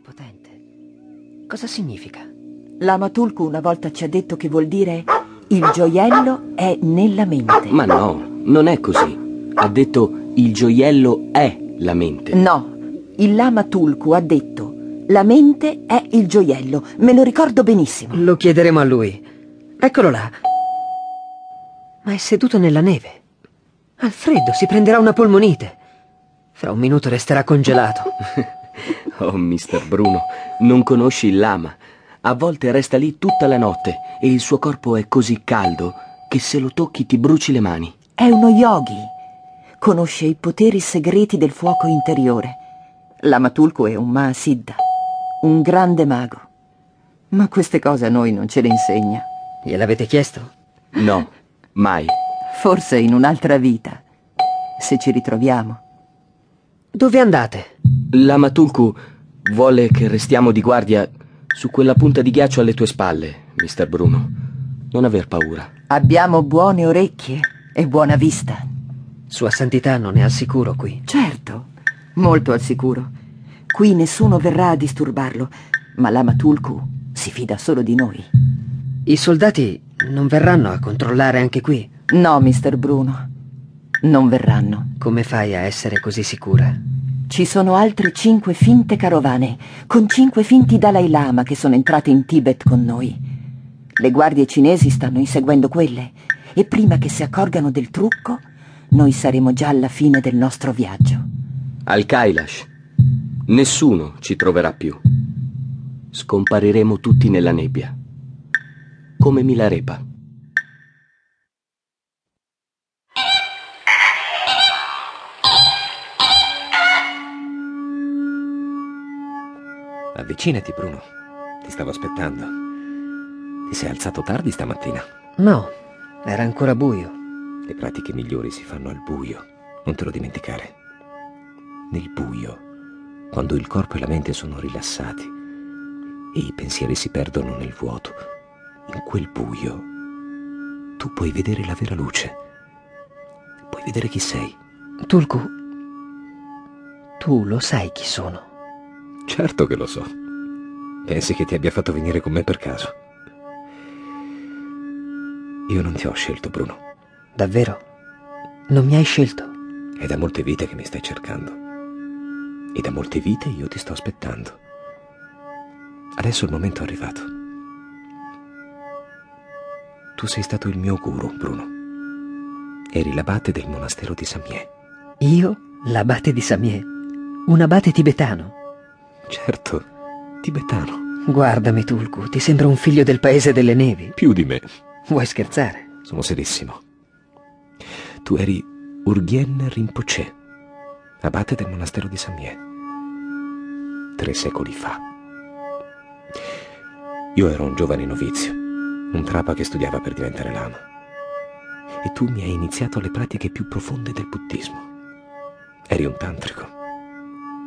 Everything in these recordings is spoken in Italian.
Che potente. Cosa significa? Lama Tulku una volta ci ha detto che vuol dire il gioiello è nella mente. Ma no, non è così. Ha detto il gioiello è la mente. No, il Lama Tulku ha detto la mente è il gioiello. Me lo ricordo benissimo. Lo chiederemo a lui. Eccolo là. Ma è seduto nella neve. Al freddo si prenderà una polmonite. Fra un minuto resterà congelato. oh, mister Bruno, non conosci il lama. A volte resta lì tutta la notte e il suo corpo è così caldo che se lo tocchi ti bruci le mani. È uno yogi. Conosce i poteri segreti del fuoco interiore. L'amatulco è un Mahasiddha, un grande mago. Ma queste cose a noi non ce le insegna. Gliel'avete chiesto? No, mai. Forse in un'altra vita, se ci ritroviamo. Dove andate? L'amatulku vuole che restiamo di guardia su quella punta di ghiaccio alle tue spalle, mister Bruno. Non aver paura. Abbiamo buone orecchie e buona vista. Sua Santità non è al sicuro qui. Certo, molto al sicuro. Qui nessuno verrà a disturbarlo, ma l'ama Tulku si fida solo di noi. I soldati non verranno a controllare anche qui? No, mister Bruno. Non verranno. Come fai a essere così sicura? Ci sono altre cinque finte carovane, con cinque finti Dalai Lama che sono entrate in Tibet con noi. Le guardie cinesi stanno inseguendo quelle e prima che si accorgano del trucco, noi saremo già alla fine del nostro viaggio. Al Kailash. Nessuno ci troverà più. Scompariremo tutti nella nebbia. Come Milarepa. Avvicinati, Bruno. Ti stavo aspettando. Ti sei alzato tardi stamattina? No, era ancora buio. Le pratiche migliori si fanno al buio, non te lo dimenticare. Nel buio, quando il corpo e la mente sono rilassati e i pensieri si perdono nel vuoto, in quel buio tu puoi vedere la vera luce. Puoi vedere chi sei. Tulku, tu lo sai chi sono? Certo che lo so. Pensi che ti abbia fatto venire con me per caso? Io non ti ho scelto, Bruno. Davvero? Non mi hai scelto? È da molte vite che mi stai cercando. E da molte vite io ti sto aspettando. Adesso il momento è arrivato. Tu sei stato il mio guru, Bruno. Eri l'abate del monastero di Samie. Io? L'abate di Samie? Un abate tibetano? Certo, tibetano. Guardami, Tulku, ti sembra un figlio del paese delle nevi. Più di me. Vuoi scherzare? Sono serissimo. Tu eri Urgyen Rinpoche, abate del monastero di Samie. Tre secoli fa. Io ero un giovane novizio, un trapa che studiava per diventare lama. E tu mi hai iniziato alle pratiche più profonde del buddismo. Eri un tantrico,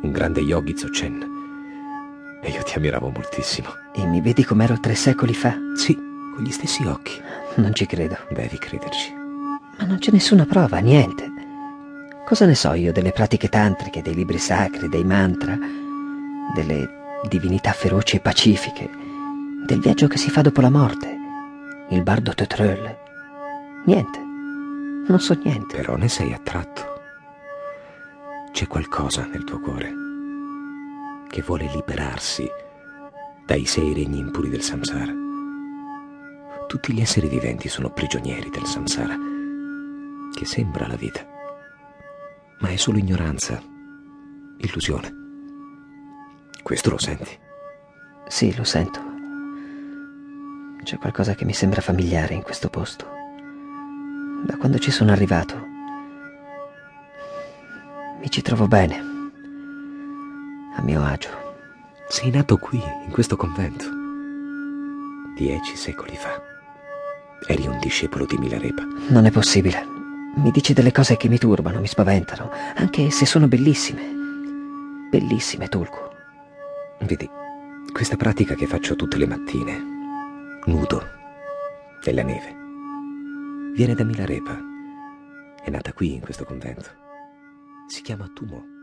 un grande yogi Dzogchen. E io ti ammiravo moltissimo. E mi vedi com'ero tre secoli fa? Sì, con gli stessi occhi. Non ci credo. Devi crederci. Ma non c'è nessuna prova, niente. Cosa ne so io delle pratiche tantriche, dei libri sacri, dei mantra, delle divinità feroci e pacifiche, del viaggio che si fa dopo la morte, il bardo Tetröll? Niente. Non so niente. Però ne sei attratto. C'è qualcosa nel tuo cuore che vuole liberarsi dai sei regni impuri del samsara. Tutti gli esseri viventi sono prigionieri del samsara, che sembra la vita, ma è solo ignoranza, illusione. Questo lo senti? Sì, lo sento. C'è qualcosa che mi sembra familiare in questo posto. Da quando ci sono arrivato, mi ci trovo bene, a mio agio. Sei nato qui, in questo convento, dieci secoli fa. Eri un discepolo di Milarepa. Non è possibile. Mi dici delle cose che mi turbano, mi spaventano, anche se sono bellissime. Bellissime, Tulku. Vedi, questa pratica che faccio tutte le mattine, nudo, nella neve, viene da Milarepa. È nata qui, in questo convento. Si chiama Tumo.